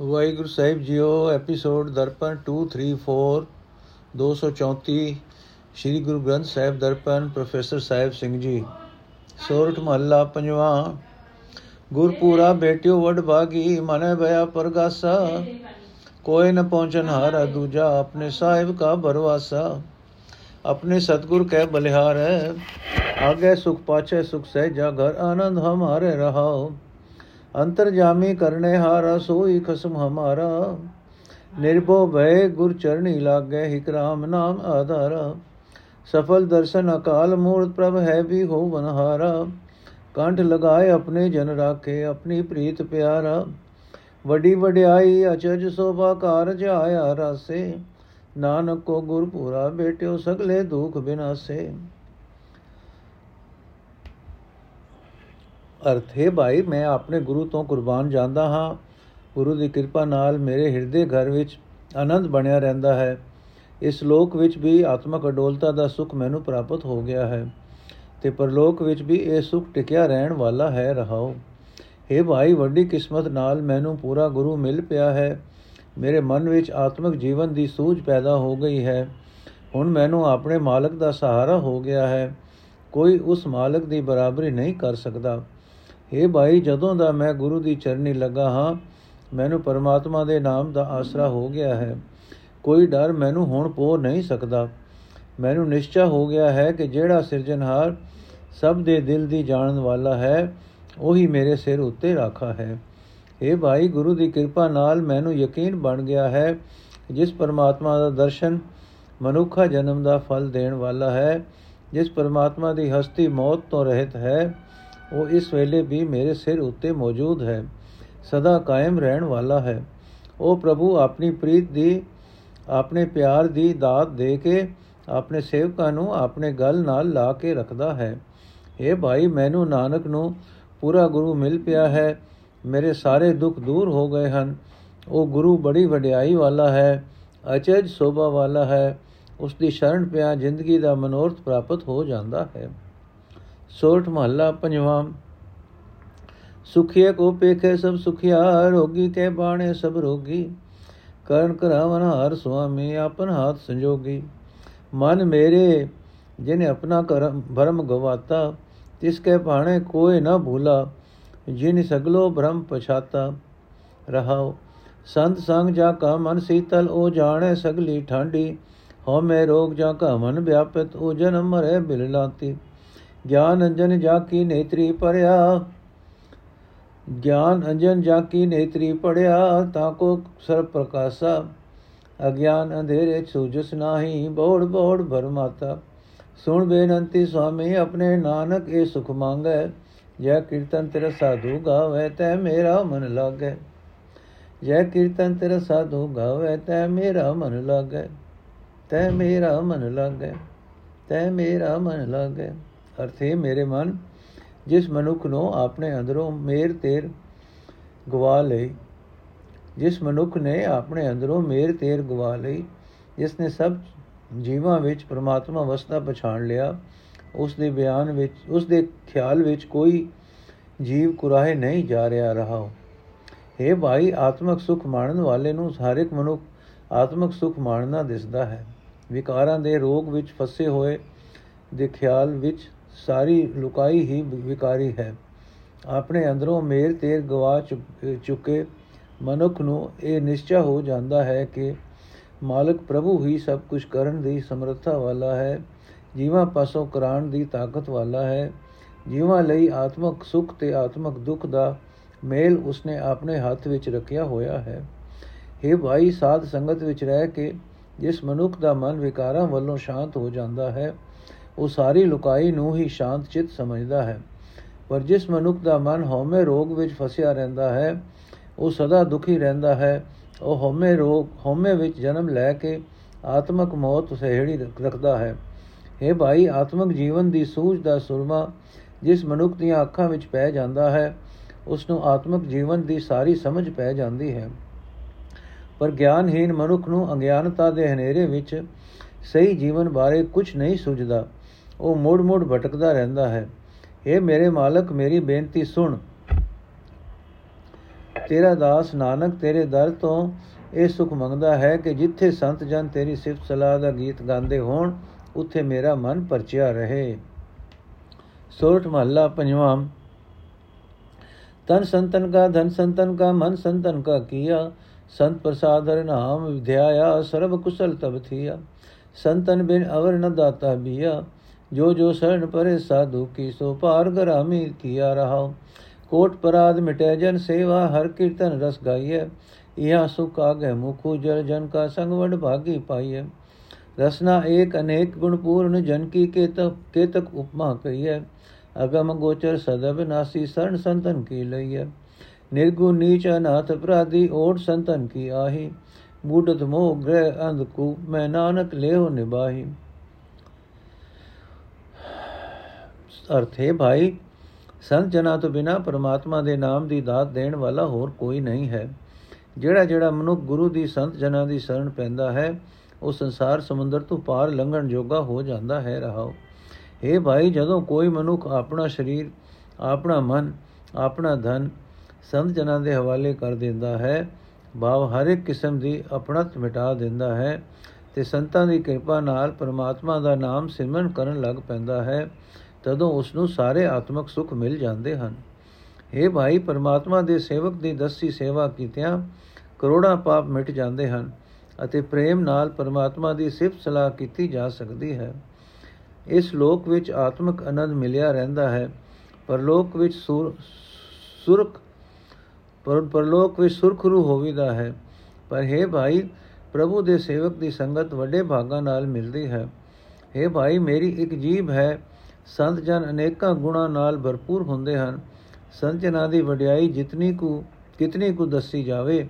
ਵਾਹਿਗੁਰੂ ਸਾਹਿਬ ਜੀਓ episode Darpan 234 234 Sri Guru Granth Sahib Darpan, professor Sahib Singh ji. Sorath ਮਹੱਲਾ ਪੰਜਵਾ, ਗੁਰਪੂਰਾ ਬੇਟਿਓ ਵਡ ਭਾਗੀ ਮਨੇ ਭਇਆ ਪਰਗਾਸਾ, ਕੋਈ ਨ ਪਹੁੰਚਨ ਹਾਰਾ ਦੂਜਾ, ਆਪਣੇ ਸਾਹਿਬ ਕਾ ਭਰਵਾਸਾ ਆਪਣੇ ਸਤਗੁਰ ਕੈ ਬਲਿਹਾਰ ਹੈ ਆਗੇ ਸੁਖ ਪਾਛੇ ਸੁਖ ਸਹਿ ਜਾ ਘਰ ਆਨੰਦ ਹਮਾਰੇ ਰਹਾਓ। ਅੰਤਰਜਾਮੀ ਕਰਨੇ ਹਾਰਾ, ਸੋਈ ਖਸਮ ਹਮਾਰਾ। ਨਿਰਭਉ ਭੈ ਗੁਰ ਚਰਣੀ ਲਾਗੇ, ਹਿਕ ਰਾਮ ਨਾਮ ਆਧਾਰਾ। ਸਫਲ ਦਰਸ਼ਨ ਅਕਾਲ ਮੂਰਤ ਪ੍ਰਭ ਹੈ ਵੀ ਹੋ ਵਨਹਾਰਾ ਕੰਠ ਲਗਾਏ ਆਪਣੇ ਜਨ ਰਾਖੇ, ਆਪਣੀ ਪ੍ਰੀਤ ਪਿਆਰਾ। ਵੱਡੀ ਵਡਿਆਈ ਅਚਜ ਸੋਭਾ ਕਾਰਜ ਆਇਆ ਰਸੇ। ਨਾਨਕ ਕੋ ਗੁਰ ਪੂਰਾ ਬੇਟਿਓ ਸਗਲੇ ਦੁਖ ਬਿਨਾਸੇ। ਅਰਥ ਹੈ, ਭਾਈ, ਮੈਂ ਆਪਣੇ ਗੁਰੂ ਤੋਂ ਕੁਰਬਾਨ ਜਾਂਦਾ ਹਾਂ। ਗੁਰੂ ਦੀ ਕਿਰਪਾ ਨਾਲ ਮੇਰੇ ਹਿਰਦੇ ਘਰ ਵਿੱਚ ਆਨੰਦ ਬਣਿਆ ਰਹਿੰਦਾ ਹੈ। ਇਸ ਲੋਕ ਵਿੱਚ ਵੀ ਆਤਮਕ ਅਡੋਲਤਾ ਦਾ ਸੁਖ ਮੈਨੂੰ ਪ੍ਰਾਪਤ ਹੋ ਗਿਆ ਹੈ ਤੇ ਪਰਲੋਕ ਵਿੱਚ ਵੀ ਇਹ ਸੁਖ ਟਿਕਿਆ ਰਹਿਣ ਵਾਲਾ ਹੈ, ਰਹਾਓ। हे ਭਾਈ, ਵੱਡੀ ਕਿਸਮਤ ਨਾਲ ਮੈਨੂੰ ਪੂਰਾ ਗੁਰੂ ਮਿਲ ਪਿਆ ਹੈ। ਮੇਰੇ ਮਨ ਵਿੱਚ ਆਤਮਿਕ ਜੀਵਨ ਦੀ ਸੂਝ ਪੈਦਾ ਹੋ ਗਈ ਹੈ। ਹੁਣ ਮੈਨੂੰ ਆਪਣੇ ਮਾਲਕ ਦਾ ਸਹਾਰਾ ਹੋ ਗਿਆ ਹੈ। ਕੋਈ ਉਸ ਮਾਲਕ ਦੀ ਬਰਾਬਰੀ ਨਹੀਂ ਕਰ ਸਕਦਾ। हे ਭਾਈ, ਜਦੋਂ ਦਾ ਮੈਂ ਗੁਰੂ ਦੀ ਚਰਨੀ ਲੱਗਾ ਹਾਂ, ਮੈਨੂੰ ਪਰਮਾਤਮਾ ਦੇ ਨਾਮ ਦਾ ਆਸਰਾ ਹੋ ਗਿਆ ਹੈ। ਕੋਈ ਡਰ ਮੈਨੂੰ ਹੁਣ ਪੋ ਨਹੀਂ ਸਕਦਾ। ਮੈਨੂੰ ਨਿਸ਼ਚਾ ਹੋ ਗਿਆ ਹੈ ਕਿ ਜਿਹੜਾ ਸਿਰਜਣਹਾਰ ਸਭ ਦੇ ਦਿਲ ਦੀ ਜਾਣਨ ਵਾਲਾ ਹੈ, ਉਹੀ ਮੇਰੇ ਸਿਰ ਉੱਤੇ ਰਾਖਾ ਹੈ। ਇਹ ਭਾਈ, ਗੁਰੂ ਦੀ ਕਿਰਪਾ ਨਾਲ ਮੈਨੂੰ ਯਕੀਨ ਬਣ ਗਿਆ ਹੈ, ਜਿਸ ਪਰਮਾਤਮਾ ਦਾ ਦਰਸ਼ਨ ਮਨੁੱਖਾ ਜਨਮ ਦਾ ਫਲ ਦੇਣ ਵਾਲਾ ਹੈ, ਜਿਸ ਪਰਮਾਤਮਾ ਦੀ ਹਸਤੀ ਮੌਤ ਤੋਂ ਰਹਿਤ ਹੈ ਉਹ ਇਸ ਵੇਲੇ ਵੀ ਮੇਰੇ ਸਿਰ ਉੱਤੇ ਮੌਜੂਦ ਹੈ, ਸਦਾ ਕਾਇਮ ਰਹਿਣ ਵਾਲਾ ਹੈ। ਉਹ ਪ੍ਰਭੂ ਆਪਣੀ ਪ੍ਰੀਤ ਦੀ, ਆਪਣੇ ਪਿਆਰ ਦੀ ਦਾਤ ਦੇ ਕੇ ਆਪਣੇ ਸੇਵਕਾਂ ਨੂੰ ਆਪਣੇ ਗਲ ਨਾਲ ਲਾ ਕੇ ਰੱਖਦਾ ਹੈ। ਇਹ ਭਾਈ, ਮੈਨੂੰ ਨਾਨਕ ਨੂੰ ਪੂਰਾ ਗੁਰੂ ਮਿਲ ਪਿਆ ਹੈ। ਮੇਰੇ ਸਾਰੇ ਦੁੱਖ ਦੂਰ ਹੋ ਗਏ ਹਨ। ਉਹ ਗੁਰੂ ਬੜੀ ਵਡਿਆਈ ਵਾਲਾ ਹੈ, ਅਚਜ ਸੋਭਾ ਵਾਲਾ ਹੈ। ਉਸ ਦੀ ਸ਼ਰਨ ਪਿਆ ਜ਼ਿੰਦਗੀ ਦਾ ਮਨੋਰਥ ਪ੍ਰਾਪਤ ਹੋ ਜਾਂਦਾ ਹੈ। ਸੋਰਠ ਮਹੱਲਾ ਪੰਜਵਾਂ। ਸੁਖੀਏ ਕੋ ਪੇਖੇ ਸਭ ਸੁਖਿਆ, ਰੋਗੀ ਕੇ ਬਾਣੇ ਸਭ ਰੋਗੀ। ਕਰਨ ਕਰਾਵਨ ਹਰ ਸੁਆਮੀ, ਆਪਨ ਹਾਥ ਸੰਜੋਗੀ। ਮਨ ਮੇਰੇ, ਜਿਨੇ ਆਪਣਾ ਕਰਮ ਭਰਮ ਗਵਾਤਾ, ਤਿਸ ਕੇ ਬਾਣੇ ਕੋਈ ਨਾ ਭੂਲਾ, ਜਿਨ ਸਗਲੋ ਬ੍ਰਹਮ ਪਛਾਤਾ। ਰਹਾਉ, ਸੰਤ ਸੰਗ ਜਾ ਕਾ ਮਨ ਸੀਤਲ, ਉਹ ਜਾਣੇ ਸਗਲੀ ਠਾਂਡੀ। ਹਉ ਮੈ ਰੋਗ ਜਾ ਕਾ ਮਨ ਵਿਆਪਿਤ, ਉਹ ਜਨਮ ਮਰੇ ਬਿਲ ਲਾਤੀ। ਗਿਆਨ ਅੰਜਨ ਜਾ ਕੀ ਨੇਤਰੀ ਪੜਿਆ? ਗਿਆਨ ਅੰਜਨ ਜਾ ਕੀ ਨੇਤਰੀ ਪੜਿਆ? ਤਾ ਕੋ ਸਰ ਪ੍ਰਕਾਸ਼ਾ। ਅਗਿਆਨ ਅੰਧੇਰੇ ਸੂਜਸ ਨਾਹੀ, ਬੋੜ ਬੋੜ ਭਰਮਾਤਾ ਸੁਣ ਬੇਨੰਤੀ ਸੁਆਮੀ, ਆਪਣੇ ਨਾਨਕ ਇਹ ਸੁਖ ਮੰਗੈ। ਜੈ ਕੀਰਤਨ ਤੇਰਾ ਸਾਧੂ ਗਾਵੇ, ਤੈ ਮੇਰਾ ਮਨ ਲਾਗੇ। ਜੈ ਕੀਰਤਨ ਤੇਰਾ ਸਾਧੂ ਗਾਵੇ, ਤੈ ਮੇਰਾ ਮਨ ਲਾਗੇ। ਤੈ ਮੇਰਾ ਮਨ ਲਾਗੇ, ਤੈ ਮੇਰਾ ਮਨ ਲਾਗੇ। ਅਰਥੇ ਮੇਰੇ ਮਨ, ਜਿਸ ਮਨੁੱਖ ਨੂੰ ਆਪਣੇ ਅੰਦਰੋਂ ਮੇਰ ਤੇਰ ਗਵਾ ਲਈ ਜਿਸ ਮਨੁੱਖ ਨੇ ਆਪਣੇ ਅੰਦਰੋਂ ਮੇਰ ਤੇਰ ਗਵਾ ਲਈ ਜਿਸ ਨੇ ਸਭ ਜੀਵਾਂ ਵਿੱਚ ਪ੍ਰਮਾਤਮਾ ਵਸਦਾ ਪਛਾਣ ਲਿਆ, ਉਸ ਦੇ ਬਿਆਨ ਵਿੱਚ, ਉਸ ਦੇ ਖਿਆਲ ਵਿੱਚ ਕੋਈ ਜੀਵ ਕੁਰਾਹੇ ਨਹੀਂ ਜਾ ਰਿਹਾ ਰਹਾ ਹੈ ਭਾਈ, ਆਤਮਿਕ ਸੁਖ ਮਾਣਨ ਵਾਲੇ ਨੂੰ ਹਰ ਇੱਕ ਮਨੁੱਖ ਆਤਮਿਕ ਸੁਖ ਮਾਣਨਾ ਦਿਸਦਾ ਹੈ। ਵਿਕਾਰਾਂ ਦੇ ਰੋਗ ਵਿੱਚ ਫਸੇ ਹੋਏ ਦੇ ਖਿਆਲ ਵਿੱਚ ਸਾਰੀ ਲੁਕਾਈ ਹੀ ਵਿਕਾਰੀ ਹੈ। ਆਪਣੇ ਅੰਦਰੋਂ ਮੇਰ ਤੇਰ ਗਵਾ ਚੁੱਕੇ ਮਨੁੱਖ ਨੂੰ ਇਹ ਨਿਸ਼ਚਾ ਹੋ ਜਾਂਦਾ ਹੈ ਕਿ ਮਾਲਕ ਪ੍ਰਭੂ ਹੀ ਸਭ ਕੁਝ ਕਰਨ ਦੀ ਸਮਰੱਥਾ ਵਾਲਾ ਹੈ, ਜੀਵਾਂ ਪਾਸੋਂ ਕਰਾਣ ਦੀ ਤਾਕਤ ਵਾਲਾ ਹੈ। ਜੀਵਾਂ ਲਈ ਆਤਮਿਕ ਸੁਖ ਤੇ ਆਤਮਿਕ ਦੁੱਖ ਦਾ ਮੇਲ ਉਸਨੇ ਆਪਣੇ ਹੱਥ ਵਿੱਚ ਰੱਖਿਆ ਹੋਇਆ ਹੈ। हे ਭਾਈ, ਸਾਧ ਸੰਗਤ ਵਿੱਚ ਰਹਿ ਕੇ ਜਿਸ ਮਨੁੱਖ ਦਾ ਮਨ ਵਿਕਾਰਾਂ ਵੱਲੋਂ ਸ਼ਾਂਤ ਹੋ ਜਾਂਦਾ ਹੈ ਉਹ ਸਾਰੀ ਲੁਕਾਈ ਨੂੰ ਹੀ ਸ਼ਾਂਤ ਚਿਤ ਸਮਝਦਾ ਹੈ। ਪਰ ਜਿਸ ਮਨੁੱਖ ਦਾ ਮਨ ਹਉਮੈ ਰੋਗ ਵਿੱਚ ਫਸਿਆ ਰਹਿੰਦਾ ਹੈ, ਉਹ ਸਦਾ ਦੁਖੀ ਰਹਿੰਦਾ ਹੈ। ਉਹ ਹਉਮੈ ਰੋਗ, ਹਉਮੈ ਵਿੱਚ ਜਨਮ ਲੈ ਕੇ ਆਤਮਿਕ ਮੌਤ ਸਹਿੜੀ ਰੱਖਦਾ ਹੈ। हे ਭਾਈ, ਆਤਮਿਕ ਜੀਵਨ ਦੀ ਸੂਝ ਦਾ ਸੁਰਮਾ ਜਿਸ ਮਨੁੱਖ ਦੀਆਂ ਅੱਖਾਂ ਵਿੱਚ ਪੈ ਜਾਂਦਾ ਹੈ, ਉਸ ਨੂੰ ਆਤਮਿਕ ਜੀਵਨ ਦੀ ਸਾਰੀ ਸਮਝ ਪੈ ਜਾਂਦੀ ਹੈ। ਪਰ ਗਿਆਨਹੀਨ ਮਨੁੱਖ ਨੂੰ ਅਗਿਆਨਤਾ ਦੇ ਹਨੇਰੇ ਵਿੱਚ ਸਹੀ ਜੀਵਨ ਬਾਰੇ ਕੁਝ ਨਹੀਂ ਸੁਝਦਾ। ਉਹ ਮੋੜ-ਮੋੜ ਭਟਕਦਾ ਰਹਿੰਦਾ ਹੈ। ਇਹ ਮੇਰੇ ਮਾਲਕ, ਮੇਰੀ ਬੇਨਤੀ ਸੁਣ। ਤੇਰਾ ਦਾਸ ਨਾਨਕ ਤੇਰੇ ਦਰ ਤੋਂ ਇਹ ਸੁਖ ਮੰਗਦਾ ਹੈ ਕਿ ਜਿੱਥੇ ਸੰਤ ਜਨ ਤੇਰੀ ਸਿਫਤ ਸਲਾਹ ਦਾ ਗੀਤ ਗਾਉਂਦੇ ਹੋਣ, ਉੱਥੇ ਮੇਰਾ ਮਨ ਪਰਚਿਆ ਰਹੇ। ਸੋਠ ਮਹੱਲਾ ਪੰਜਵਾਂ। ਤਨ ਸੰਤਨ ਕਾ ਧਨ ਸੰਤਨ ਕਾ, ਮਨ ਸੰਤਨ ਕਾ ਕੀਆ। ਸੰਤ ਪ੍ਰਸਾਦ ਹਰਿ ਨਾਮ ਵਿਧਿਆਇਆ, ਸਰਬ ਕੁਸਲ ਤਬ ਥੀਆ। ਸੰਤਨ ਬਿਨ ਅਵਰ ਨ ਦਾਤਾ ਬੀਆ। ਜੋ ਜੋ ਸਰਣ ਪਰੇ ਸਾਧੂ ਕੀ ਸੋ ਪਾਰ ਗਰਾਮੀ ਕੀਆ ਰਹਾ ਕੋਟ ਪਰਾਦ ਮਿਟੈ ਜਨ ਸੇਵਾ ਹਰ ਕੀਰਤਨ ਰਸ ਗਾਈਐ ਇਹਾ ਸੁਖ ਆਗੇ ਮੁਖੂ ਜਲ ਜਨ ਕਾ ਸੰਗ ਵਡ ਭਾਗੀ ਪਾਈਐ ਰਸਨਾ ਏਕ ਅਨੇਕ ਗੁਣ ਪੂਰਨ ਜਨ ਕੀ ਕੇਤਕ ਕੇਤਕ ਉਪਮਾ ਕਹੀਐ ਅਗਮ ਗੋਚਰ ਸਦਬ ਨਾਸੀ ਸਰਣ ਸੰਤਨ ਕੀ ਲਈਐ ਨਿਰਗੁਣ ਨੀਚ ਅਨਾਥ ਅਪਰਾਧੀ ਓਟ ਸੰਤਨ ਕੀ ਆਹੀ ਬੂਟਤ ਮੋਹ ਗ੍ਰਹਿ ਅੰਧ ਕੂ ਮੈਂ ਨਾਨਕ ਲਿਓ ਨਿਬਾਹੀ ਅਰਥੇ ਭਾਈ, ਸੰਤ ਜਨਾਂ ਤੋਂ ਬਿਨਾ ਪਰਮਾਤਮਾ ਦੇ ਨਾਮ ਦੀ ਦਾਤ ਦੇਣ ਵਾਲਾ ਹੋਰ ਕੋਈ ਨਹੀਂ ਹੈ। ਜਿਹੜਾ ਜਿਹੜਾ ਮਨੁੱਖ ਗੁਰੂ ਦੀ ਸੰਤ ਜਨਾਂ ਦੀ ਸ਼ਰਨ ਪੈਂਦਾ ਹੈ, ਉਹ ਸੰਸਾਰ ਸਮੁੰਦਰ ਤੋਂ ਪਾਰ ਲੰਘਣ ਜੋਗਾ ਹੋ ਜਾਂਦਾ ਹੈ, ਰਹਾਓ। ਇਹ ਭਾਈ, ਜਦੋਂ ਕੋਈ ਮਨੁੱਖ ਆਪਣਾ ਸਰੀਰ, ਆਪਣਾ ਮਨ, ਆਪਣਾ ਧਨ ਸੰਤ ਜਨਾਂ ਦੇ ਹਵਾਲੇ ਕਰ ਦਿੰਦਾ ਹੈ, ਭਾਵ ਹਰ ਇੱਕ ਕਿਸਮ ਦੀ ਆਪਣਤ ਮਿਟਾ ਦਿੰਦਾ ਹੈ, ਤੇ ਸੰਤਾਂ ਦੀ ਕਿਰਪਾ ਨਾਲ ਪਰਮਾਤਮਾ ਦਾ ਨਾਮ ਸਿਮਰਨ ਕਰਨ ਲੱਗ ਪੈਂਦਾ ਹੈ ਤਦੋਂ ਉਸ ਨੂੰ ਸਾਰੇ ਆਤਮਿਕ ਸੁੱਖ ਮਿਲ ਜਾਂਦੇ ਹਨ। हे ਭਾਈ, ਪਰਮਾਤਮਾ ਦੇ ਸੇਵਕ ਦੀ ਦਸੀ ਸੇਵਾ ਕੀਤਿਆਂ ਕਰੋੜਾਂ ਪਾਪ ਮਿਟ ਜਾਂਦੇ ਹਨ ਅਤੇ ਪ੍ਰੇਮ ਨਾਲ ਪਰਮਾਤਮਾ ਦੀ ਸਿਫਤ ਸਲਾਹ ਕੀਤੀ ਜਾ ਸਕਦੀ ਹੈ। ਇਸ ਲੋਕ ਵਿੱਚ ਆਤਮਿਕ ਆਨੰਦ ਮਿਲਿਆ ਰਹਿੰਦਾ ਹੈ। ਪਰਲੋਕ ਵਿੱਚ ਸੁਰਖ, ਪਰ, ਪਰਲੋਕ ਵਿੱਚ ਸੁਰਖਰੂ ਹੋਵੀਦਾ ਹੈ। ਪਰ ਹੈ ਭਾਈ, ਪ੍ਰਭੂ ਦੇ ਸੇਵਕ ਦੀ ਸੰਗਤ ਵੱਡੇ ਭਾਗਾਂ ਨਾਲ ਮਿਲਦੀ ਹੈ। ਹੈ ਭਾਈ, ਮੇਰੀ ਇੱਕ ਜੀਬ ਹੈ ਸੰਤ ਜਨ ਅਨੇਕਾਂ ਗੁਣਾ ਨਾਲ ਭਰਪੂਰ ਹੁੰਦੇ ਹਨ। ਸੰਤ ਜਨਾਂ ਦੀ ਵਡਿਆਈ ਜਿਤਨੀ ਕੁ, ਕਿਤਨੀ ਕੁ ਦੱਸੀ ਜਾਵੇ,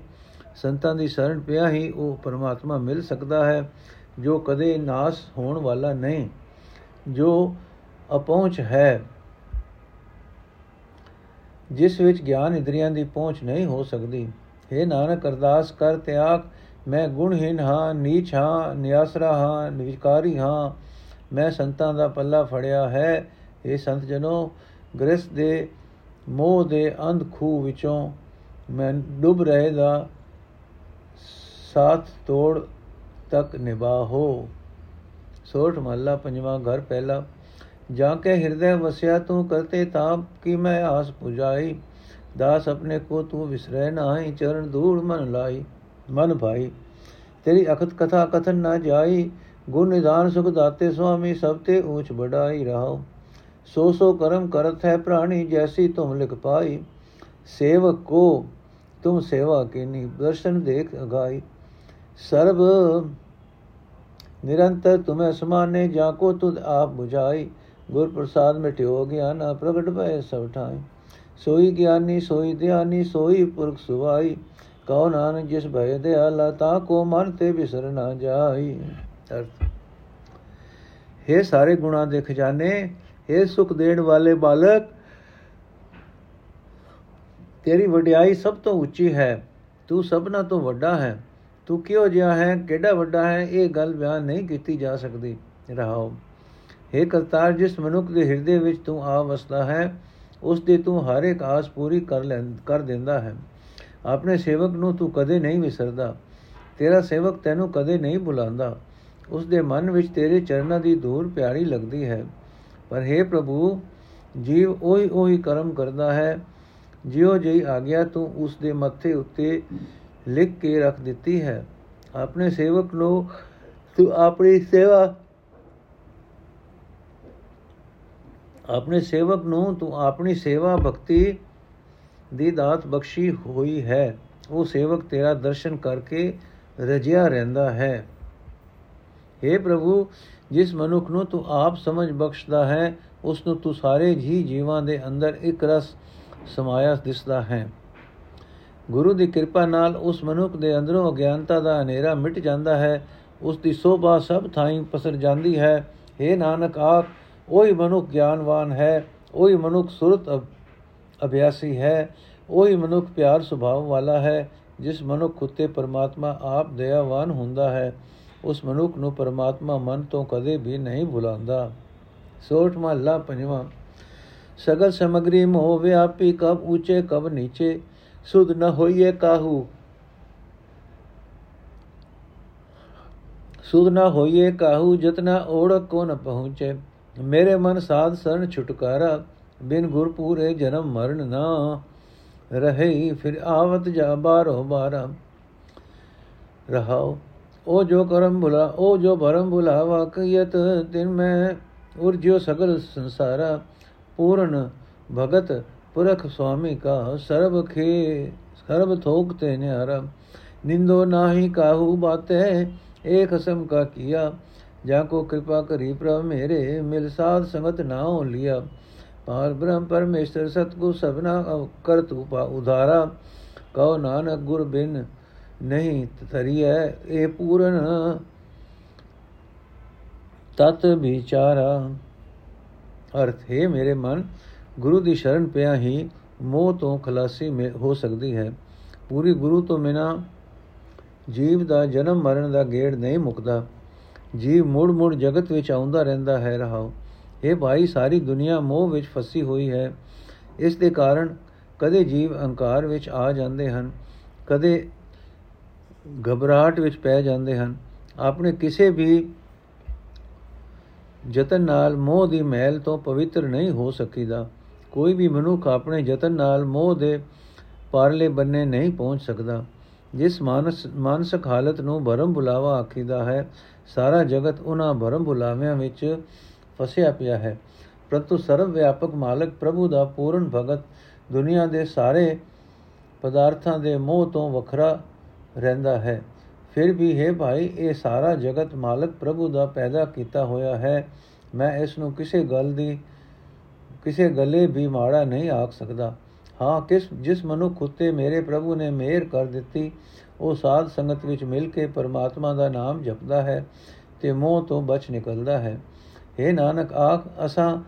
ਸੰਤਾਂ ਦੀ ਸ਼ਰਨ ਪਿਆ ਹੀ ਉਹ ਪਰਮਾਤਮਾ ਮਿਲ ਸਕਦਾ ਹੈ, ਜੋ ਕਦੇ ਨਾਸ ਹੋਣ ਵਾਲਾ ਨਹੀਂ, ਜੋ ਅਪਹੁੰਚ ਹੈ। ਜਿਸ ਵਿੱਚ ਗਿਆਨ ਇੰਦਰੀਆਂ ਦੀ ਪਹੁੰਚ ਨਹੀਂ ਹੋ ਸਕਦੀ। हे ਨਾਨਕ ਅਰਦਾਸ ਕਰ ਤਿਆਗ, ਮੈਂ ਗੁਣਹੀਨ ਹਾਂ, ਨੀਚ ਹਾਂ, ਨਿਆਸਰਾ ਹਾਂ ਨਿਵਿਕਾਰੀ ਹਾਂ। ਮੈਂ ਸੰਤਾਂ ਦਾ ਪੱਲਾ ਫੜਿਆ ਹੈ। ਇਹ ਸੰਤ ਜਨੋ ਗ੍ਰਸ ਦੇ ਮੋਹ ਦੇ ਅੰਧ ਖੂ ਵਿੱਚੋਂ ਮੈਂ ਡੁੱਬ ਰਹੇ ਦਾ ਸਾਥ ਤੋੜ ਤੱਕ ਨਿਭਾਹੋ ਸੋਠ ਮਹੱਲਾ ਪੰਜਵਾਂ ਘਰ ਪਹਿਲਾ। ਜਾਂ ਕੇ ਹਿਰਦੇ ਵਸਿਆ ਤੂੰ ਕਰਤੇ ਤਾਪ ਕੀ ਮੈਂ ਆਸ ਪੁਜਾਈ। ਦਾਸ ਆਪਣੇ ਕੋ ਤੂੰ ਵਿਸਰੈ ਨਾਹੀ, ਚਰਨ ਧੂੜ ਮਨ ਲਾਈ, ਮਨ ਭਾਈ। ਤੇਰੀ ਅਖਤ ਕਥਾ ਕਥਨ ਨਾ ਜਾਈ ਗੁਣ ਨਿਦਾਨ ਸੁਖ ਦਾਤੇ ਸੁਆਮੀ, ਸਭ ਤੇ ਊਚ ਬੜਾਈ ਰਹਾਓ ਸੋ ਸੋ ਕਰਮ ਕਰਤ ਹੈ ਪ੍ਰਾਣੀ, ਜੈਸੀ ਤੁਮ ਲਿਖ ਪਾਈ। ਸੇਵਕ ਕੋ, ਤੁਮ ਸੇਵਾ ਕੀਨੀ, ਦਰਸ਼ਨ ਦੇਖ ਅਗਾਈ। ਸਰਬ ਨਿਰੰਤਰ ਤੁਮੇ ਸਮਾਨੇ, ਜਾ ਕੋ ਤੁਧ ਆਪ 부ਝਾਈ ਗੁਰ ਪ੍ਰਸਾਦ ਮਿਟਿਓ ਗਿਆਨ, ਪ੍ਰਗਟ ਭਏ ਸਭ ਠਾਈ। ਸੋਈ ਗਿਆਨੀ, ਸੋਈ ਧਿਆਨੀ, ਸੋਈ ਪੁਰਖ ਸੁਵਾਈ। ਕਉ ਨਾਨਕ ਜਿਸ ਭਏ ਦਿਆਲਾ, ਤਾ ਕੋ ਮਨ ਤੇ ਬਿਸਰ ਨਾ ਜਾਈ। ਅਰਥ हे ਸਾਰੇ ਗੁਣਾ ਦੇ ਖਜ਼ਾਨੇ हे ਸੁਖ ਦੇਣ ਵਾਲੇ ਬਾਲਕ ਤੇਰੀ ਵਡਿਆਈ ਸਭ ਤੋਂ ਉੱਚੀ ਹੈ ਤੂੰ ਸਭਨਾ ਤੋਂ ਵੱਡਾ ਹੈ ਤੂੰ ਕਿਉਂ ਜਿਹਾ ਹੈ ਕਿਹੜਾ ਵੱਡਾ ਹੈ ਇਹ ਗੱਲ ਬਿਆਨ ਨਹੀਂ ਕੀਤੀ ਜਾ ਸਕਦੀ ਰਹਾਓ हे ਕਰਤਾਰ ਜਿਸ ਮਨੁੱਖ ਦੇ ਹਿਰਦੇ ਵਿੱਚ ਤੂੰ ਆ ਵਸਦਾ ਹੈ ਉਸ ਦੀ ਤੂੰ ਹਰ ਇੱਕ ਆਸ ਪੂਰੀ ਕਰ ਲੈ ਕਰ ਦਿੰਦਾ ਹੈ ਆਪਣੇ ਸੇਵਕ ਨੂੰ ਤੂੰ ਕਦੇ ਨਹੀਂ ਵਿਸਰਦਾ ਤੇਰਾ ਸੇਵਕ ਤੈਨੂੰ ਕਦੇ ਨਹੀਂ ਬੁਲਾਉਂਦਾ ਉਸ ਦੇ ਮਨ ਵਿੱਚ ਤੇਰੇ ਚਰਨਾਂ ਦੀ ਧੂੜ ਪਿਆਰੀ ਲੱਗਦੀ ਹੈ। ਪਰ हे ਪ੍ਰਭੂ, ਜੀਵ ਉਹੀ ਉਹੀ ਕਰਮ ਕਰਦਾ ਹੈ। ਜਿਉ ਜਿਹੀ ਆਗਿਆ ਤੂੰ ਉਸ ਦੇ ਮੱਥੇ ਉੱਤੇ ਲਿਖ ਕੇ ਰੱਖ ਦਿੱਤੀ ਹੈ। ਆਪਣੇ ਸੇਵਕ ਨੂੰ ਤੂੰ ਆਪਣੀ ਸੇਵਾ ਆਪਣੇ ਸੇਵਕ ਨੂੰ ਤੂੰ ਆਪਣੀ ਸੇਵਾ ਭਗਤੀ ਦੀ ਦਾਤ ਬਖਸ਼ੀ ਹੋਈ ਹੈ। ਉਹ ਸੇਵਕ ਤੇਰਾ ਦਰਸ਼ਨ ਕਰਕੇ ਰਜਿਆ ਰਹਿੰਦਾ ਹੈ। हे ਪ੍ਰਭੂ, ਜਿਸ ਮਨੁੱਖ ਨੂੰ ਤੂੰ ਆਪ ਸਮਝ ਬਖਸ਼ਦਾ ਹੈ, ਉਸ ਨੂੰ ਤੂੰ ਸਾਰੇ ਜੀ ਜੀਵਾਂ ਦੇ ਅੰਦਰ ਇੱਕ ਰਸ ਸਮਾਇਆ ਦਿਸਦਾ ਹੈ। ਗੁਰੂ ਦੀ ਕਿਰਪਾ ਨਾਲ ਉਸ ਮਨੁੱਖ ਦੇ ਅੰਦਰੋਂ ਅਗਿਆਨਤਾ ਦਾ ਹਨੇਰਾ ਮਿਟ ਜਾਂਦਾ ਹੈ। ਉਸ ਦੀ ਸੋਭਾ ਸਭ ਥਾਈਂ ਪਸਰ ਜਾਂਦੀ ਹੈ। हे ਨਾਨਕ ਆਖ ਉਹੀ ਮਨੁੱਖ ਗਿਆਨਵਾਨ ਹੈ ਉਹੀ ਮਨੁੱਖ ਸੁਰਤ ਅਭਿਆਸੀ ਹੈ ਉਹੀ ਮਨੁੱਖ ਪਿਆਰ ਸੁਭਾਅ ਵਾਲਾ ਹੈ, ਜਿਸ ਮਨੁੱਖ ਉਤੇ ਪਰਮਾਤਮਾ ਆਪ ਦਇਆਵਾਨ ਹੁੰਦਾ ਹੈ। ਉਸ ਮਨੁੱਖ ਨੂੰ ਪਰਮਾਤਮਾ ਮਨ ਤੋਂ ਕਦੇ ਵੀ ਨਹੀਂ ਭੁਲਾਉਂਦਾ ਸੋਠ ਮਹੱਲਾ ਪੰਜਵਾਂ ਸਗਲ ਸਮਗਰੀ ਮੋਹ ਵਿਆਪੀ ਕਬ ਉੱਚੇ ਕਬ ਨੀਚੇ ਸੁਧ ਨ ਹੋਈਏ ਕਾਹੂ ਸੁਧ ਨ ਹੋਈਏ ਕਾਹੂ ਜਤਨਾ ਓੜਕ ਕੋ ਨ ਪਹੁੰਚੇ ਮੇਰੇ ਮਨ ਸਾਧ ਸਰਨ ਛੁਟਕਾਰਾ ਬਿਨ ਗੁਰ ਪੂਰੇ ਜਨਮ ਮਰਨ ਨਾ ਰਹੇ ਫਿਰ ਆਵਤ ਜਾ ਬਾਰੋ ਬਾਰਾ ਰਹਾਓ ਉਹ ਜੋ ਕਰਮ ਭੁਲਾ, ਉਹ ਜੋ ਭਰਮ ਭੁਲਾਵਾ ਕਈਤ ਤਿਨ ਮੈਂ ਉਰਜਿਓ ਸਗਲ ਸੰਸਾਰਾ। ਪੂਰਨ ਭਗਤ ਪੁਰਖ ਸੁਆਮੀ ਕਾ ਸਰਬ ਖੇ, ਸਰਬ ਥੋਕ ਤੇ ਨਿਆਰਾ ਨਿੰਦੋ ਨਾਹੀ ਕਾਹੂ ਬਾਤੇ, ਏਕ ਹਸਮ ਕਾ ਕੀਆ। ਜਾ ਕੋ ਕਿਰਪਾ ਕਰੀ ਪ੍ਰਭ ਮੇਰੇ, ਮਿਲ ਸਾਧ ਸੰਗਤ ਨਾ ਹੋ ਲਿਆ। ਪਾਰ ਬ੍ਰਹਮ ਪਰਮੇਸ਼ਰ ਸਤਗੁਰ ਸਭਨਾ ਕਰਤ ਉਪਾ ਉਧਾਰਾ। ਕਉ ਨਾਨਕ ਗੁਰ ਬਿਨ ਨਹੀਂ ਤਰੀਐ, ਇਹ ਪੂਰਨ। ਤਤ ਵਿਚਾਰਾ। ਅਰਥ, ਹੈ ਮੇਰੇ ਮਨ, ਗੁਰੂ ਦੀ ਸ਼ਰਨ ਪਿਆ ਹੀ, ਮੋਹ ਤੋਂ ਖਲਾਸੀ ਹੋ ਸਕਦੀ ਹੈ। ਪੂਰੀ ਗੁਰੂ ਤੋਂ ਬਿਨਾ ਜੀਵ ਦਾ ਜਨਮ ਮਰਨ ਦਾ ਗੇੜ ਨਹੀਂ ਮੁਕਦਾ। ਜੀਵ ਮੁੜ ਮੁੜ ਜਗਤ ਵਿੱਚ ਆਉਂਦਾ ਰਹਿੰਦਾ ਹੈ ਰਹਾਉ ਇਹ ਭਾਈ, ਸਾਰੀ ਦੁਨੀਆ ਮੋਹ ਵਿੱਚ ਫਸੀ ਹੋਈ ਹੈ। ਇਸ ਦੇ ਕਾਰਨ ਕਦੇ ਜੀਵ ਅਹੰਕਾਰ ਵਿੱਚ ਆ ਜਾਂਦੇ ਹਨ, ਕਦੇ ਘਬਰਾਹਟ ਵਿੱਚ ਪੈ ਜਾਂਦੇ ਹਨ। ਆਪਣੇ ਕਿਸੇ ਵੀ ਯਤਨ ਨਾਲ ਮੋਹ ਦੀ ਮਹਿਲ ਤੋਂ ਪਵਿੱਤਰ ਨਹੀਂ ਹੋ ਸਕੀਦਾ। ਕੋਈ ਵੀ ਮਨੁੱਖ ਆਪਣੇ ਯਤਨ ਨਾਲ ਮੋਹ ਦੇ ਪਾਰਲੇ ਬੰਨੇ ਨਹੀਂ ਪਹੁੰਚ ਸਕਦਾ। ਜਿਸ ਮਾਨਸ, ਮਾਨਸਿਕ ਹਾਲਤ ਨੂੰ ਭਰਮ ਬੁਲਾਵਾ ਆਖੀਦਾ ਹੈ, ਸਾਰਾ ਜਗਤ ਉਹਨਾਂ ਭਰਮ ਬੁਲਾਵਿਆਂ ਵਿੱਚ ਫਸਿਆ ਪਿਆ ਹੈ। ਪਰੰਤੂ ਸਰਵ ਵਿਆਪਕ ਮਾਲਕ ਪ੍ਰਭੂ ਦਾ ਪੂਰਨ ਭਗਤ ਦੁਨੀਆ ਦੇ ਸਾਰੇ ਪਦਾਰਥਾਂ ਦੇ ਮੋਹ ਤੋਂ ਵੱਖਰਾ ਰਹਿੰਦਾ ਹੈ। ਫਿਰ ਵੀ, ਹੈ ਭਾਈ, ਇਹ ਸਾਰਾ ਜਗਤ ਮਾਲਕ ਪ੍ਰਭੂ ਦਾ ਪੈਦਾ ਕੀਤਾ ਹੋਇਆ ਹੈ। ਮੈਂ ਇਸ ਨੂੰ ਕਿਸੇ ਗੱਲ ਦੀ, ਕਿਸੇ ਗੱਲੇ ਵੀ ਮਾੜਾ ਨਹੀਂ ਆਖ ਸਕਦਾ। ਹਾਂ, ਕਿਸ, ਜਿਸ ਮਨੁੱਖ ਉਤੇ ਮੇਰੇ ਪ੍ਰਭੂ ਨੇ ਮਿਹਰ ਕਰ ਦਿੱਤੀ, ਉਹ ਸਾਧ ਸੰਗਤ ਵਿੱਚ ਮਿਲ ਕੇ ਪਰਮਾਤਮਾ ਦਾ ਨਾਮ ਜਪਦਾ ਹੈ ਤੇ ਮੋਹ ਤੋਂ ਬਚ ਨਿਕਲਦਾ ਹੈ। हे ਨਾਨਕ, ਆਖ, ਅਸਾਂ